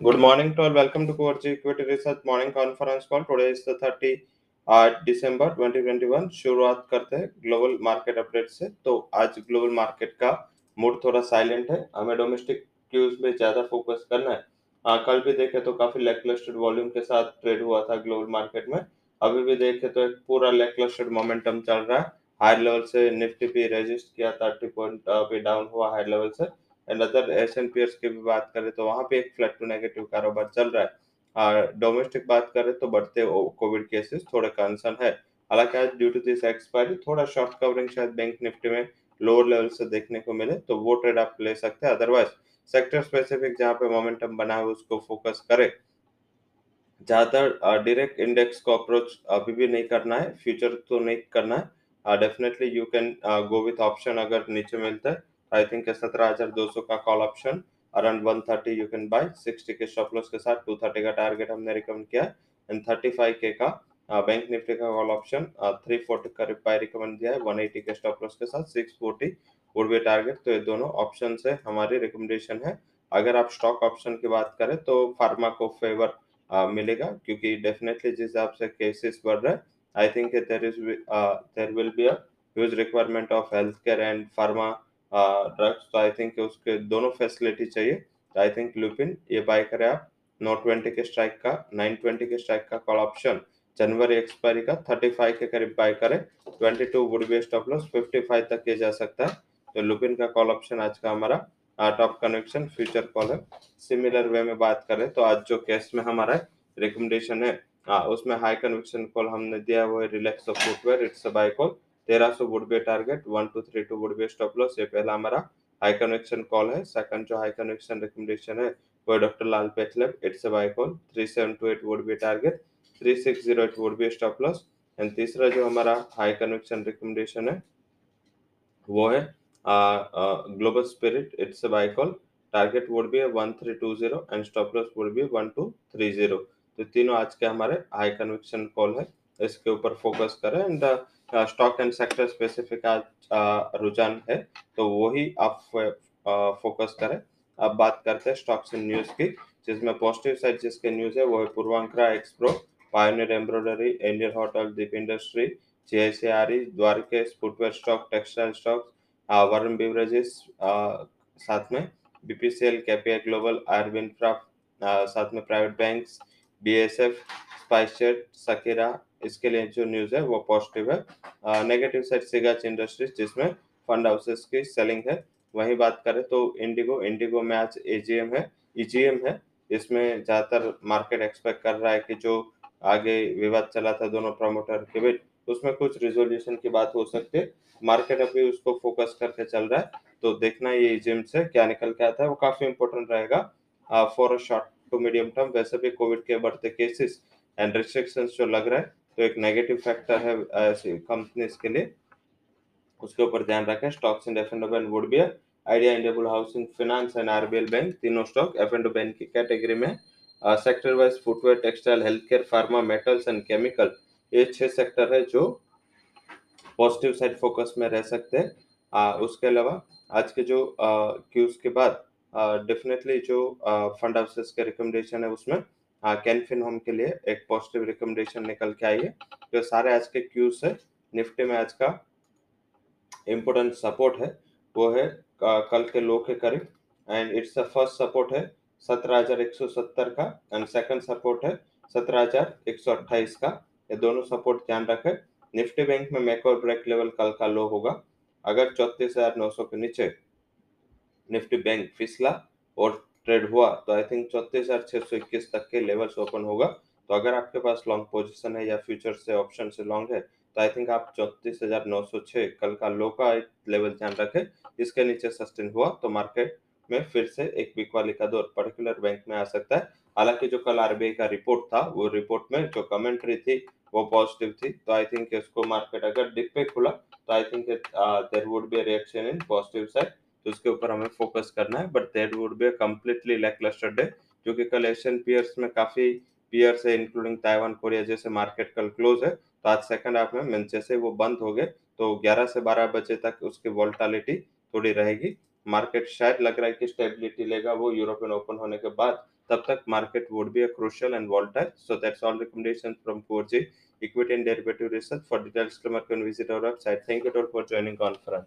Good morning to all. Welcome to Coverage Equity Research Morning Conference Call. Today is the 30 दिसंबर 2021 शुरुआत करते हैं global market update से। तो आज ग्लोबल मार्केट का मूड थोड़ा साइलेंट है। हमें डोमेस्टिक क्यूज में ज़्यादा फोकस करना है। आ, कल भी देखे तो काफ़ी लेकलस्टेड वॉल्यूम के साथ ट्रेड हुआ था ग्लोबल मार्केट में। अभी भी देखे तो एक पूरा लेकलस्टेड मोमेंटम चल रहा है। हाई लेवल से निफ्टी भी रजिस्ट किया थर्टी पॉइंट भी डाउन हुआ हाई लेवल से। एंड अदर एशियन पेयर्स की भी बात करें तो वहाँ पे एक फ्लैट टू नेगेटिव कारोबार चल रहा है। और डोमेस्टिक बात करें तो बढ़ते कोविड केसेस थोड़े कंसर्न है। हालाँकि आज ड्यू टू दिस एक्सपायरी थोड़ा शॉर्ट कवरिंग शायद बैंक निफ्टी में लोअर लेवल से देखने को मिले तो वो ट्रेड आप ले सकते हैं। अदरवाइज़ सेक्टर स्पेसिफिक जहाँ पे मोमेंटम बना है उसको फोकस करें। ज़्यादातर डायरेक्ट इंडेक्स को अप्रोच अभी भी नहीं करना है फ्यूचर तो नहीं करना है। Definitely you can go with option अगर नीचे मिलता है। आई थिंक सत्रह हज़ार दो सौ का call option around one thirty you can buy sixty के स्टॉप लॉस के साथ टू थर्टी का टारगेट हमने रिकमेंड किया एंड थर्टी फाइव के का बैंक निफ्टी का कॉल ऑप्शन थ्री फोर्टी का बाय रिकमेंड दिया है वन एटी के स्टॉप लॉस के साथ six forty would be target तो ये दोनों ऑप्शन से हमारी रिकमेंडेशन है। अगर आप स्टॉक ऑप्शन की बात करें तो फार्मा को फेवर आ, मिलेगा क्योंकि डेफिनेटली जिस हिसाब से केसेस बढ़ रहे हैं I think there is there will be huge requirement of health care and pharma drugs तो आई थिंक उसके दोनों फैसिलिटी चाहिए। आई थिंक लुपिन ये बाय करें आप। नो ट्वेंटी के स्ट्राइक का नाइन ट्वेंटी के स्ट्राइक का कॉल ऑप्शन जनवरी एक्सपायरी का थर्टी फाइव के करीब बाय करें। Twenty two would be stop loss fifty five तक किया जा सकता है। तो लुपिन का कॉल ऑप्शन आज का हमारा टॉप कनेक्शन फ्यूचर कॉल है सिमिलर वे में बात करें तो आज जो केस में हमारा रिकमेंडेशन है आ, उसमें हाई कन्विक्शन कॉल हमने दिया वो है Relaxo footwear it's buy call तेरह सौ would be target one two three two would be stop loss ये पहला हमारा हाई कन्वेक्शन कॉल है। सेकंड जो हाई कन्वेक्शन रिकमेंडेशन है, वो doctor Lal buy call three seven two eight would be target three six zero eight would be stop loss and तीसरा जो हमारा हाई कन्वेक्शन रिकमेंडेशन है, वो है global spirit it's buy call target would be one three two zero and stop loss would be one two three zero तो तीनों आज के हमारे हाई कन्वेक्शन कॉल है। इसके ऊपर फोकस करें and stock and sector specific आज रुझान है तो वही आप फोकस करें। अब बात करते हैं स्टॉक्स एंड न्यूज़ की, जिसमें पॉजिटिव साइड जिसके न्यूज़ है, वो है Puravankara Xpro pioneer embroidery Indian hotel Deep industry GICRE Dwarikesh footwear stock textile stock Varun beverages साथ में बीपीसीएल कैपिया ग्लोबल आरबिन साथ में प्राइवेट बैंक्स बीएसएफ स्पाइसजेट सकीरा इसके लिए जो न्यूज़ है, वो पॉजिटिव है। नेगेटिव साइड सिगाच इंडस्ट्रीज़ जिसमें फंड हाउसेस की सेलिंग है। वही बात करें तो इंडिगो इंडिगो में आज एजीएम है ईजीएम है। इसमें ज़्यादातर मार्केट एक्सपेक्ट कर रहा है कि जो आगे विवाद चला था दोनों प्रमोटर के बीच, उसमें कुछ रिजोल्यूशन की बात हो सकती है। मार्केट अभी उसको फोकस करके चल रहा है। तो देखना ये जिम से क्या निकल के आता है। वो काफ़ी इंपॉर्टेंट रहेगा। For a short to medium term वैसे भी कोविड के बढ़ते केसेस एंड रिस्ट्रिक्शंस जो लग रहा है तो एक नेगेटिव फैक्टर है कंपनीज़ के लिए। उसके ऊपर ध्यान रखें stocks in F and would be Idea Indiabull housing finance and RBL bank तीनों स्टॉक एफ़ एंड बैंक की कैटेगरी में sector wise footwear textile health care pharma metals and chemical ये छह सेक्टर है जो पॉजिटिव साइड फोकस में रह सकते हैं। उसके अलावा आज के जो क्यूज के बाद डेफिनेटली जो फंड हाउसेस के रिकमेंडेशन है उसमें कैनफिन होम के लिए एक पॉजिटिव रिकमेंडेशन निकल के आई है, जो सारे आज के क्यूज है। निफ्टी में आज का इम्पोर्टेंट सपोर्ट है, वो है कल के लो के करीब। And it's the first support है, सत्रह हज़ार एक सौ सत्तर का। एंड सेकंड सपोर्ट है, सत्रह हज़ार एक सौ अट्ठाईस का। ये दोनों सपोर्ट ध्यान रखें। निफ्टी बैंक में मेक और ब्रेक लेवल कल का लो होगा। अगर चौतीस हज़ार नौ सौ के नीचे निफ्टी बैंक फिसला और ट्रेड हुआ तो आई थिंक चौतीस हज़ार छह सौ इक्कीस तक के लेवल्स ओपन होगा। तो अगर आपके पास लॉन्ग पोजीशन है या फ्यूचर से ऑप्शन से लॉन्ग है तो आई थिंक आप चौतीस हज़ार नौ सौ छह कल का लो का एक लेवल ध्यान रखें। इसके नीचे सस्टेन हुआ तो मार्केट में फिर से एक वीक वाली का दौर पर्टिकुलर बैंक में आ सकता है। हालाँकि जो कल आरबीआई का रिपोर्ट था, वो रिपोर्ट में जो कमेंट्री थी, वो पॉजिटिव थी। तो आई थिंक इसको मार्केट अगर डिप पे खुला तो I think there would be reaction in positive side तो उसके ऊपर हमें फोकस करना है but that would be completely lacklustre day क्योंकि कल एशियन पियर्स में काफ़ी पियर्स है इंक्लूडिंग ताइवान कोरिया जैसे मार्केट कल क्लोज है तो आज सेकंड हाफ़ में मीन जैसे वो बंद हो गए तो 11 से 12 बजे तक उसकी वोल्टालिटी थोड़ी रहेगी मार्केट शायद लग रहा है कि स्टेबिलिटी लेगा वो यूरोपियन ओपन होने के बाद तब तक would be a crucial and volatile. So that's all recommendations from 4G Equity and Derivative Research. For details, you can visit our website. Thank you all for joining conference.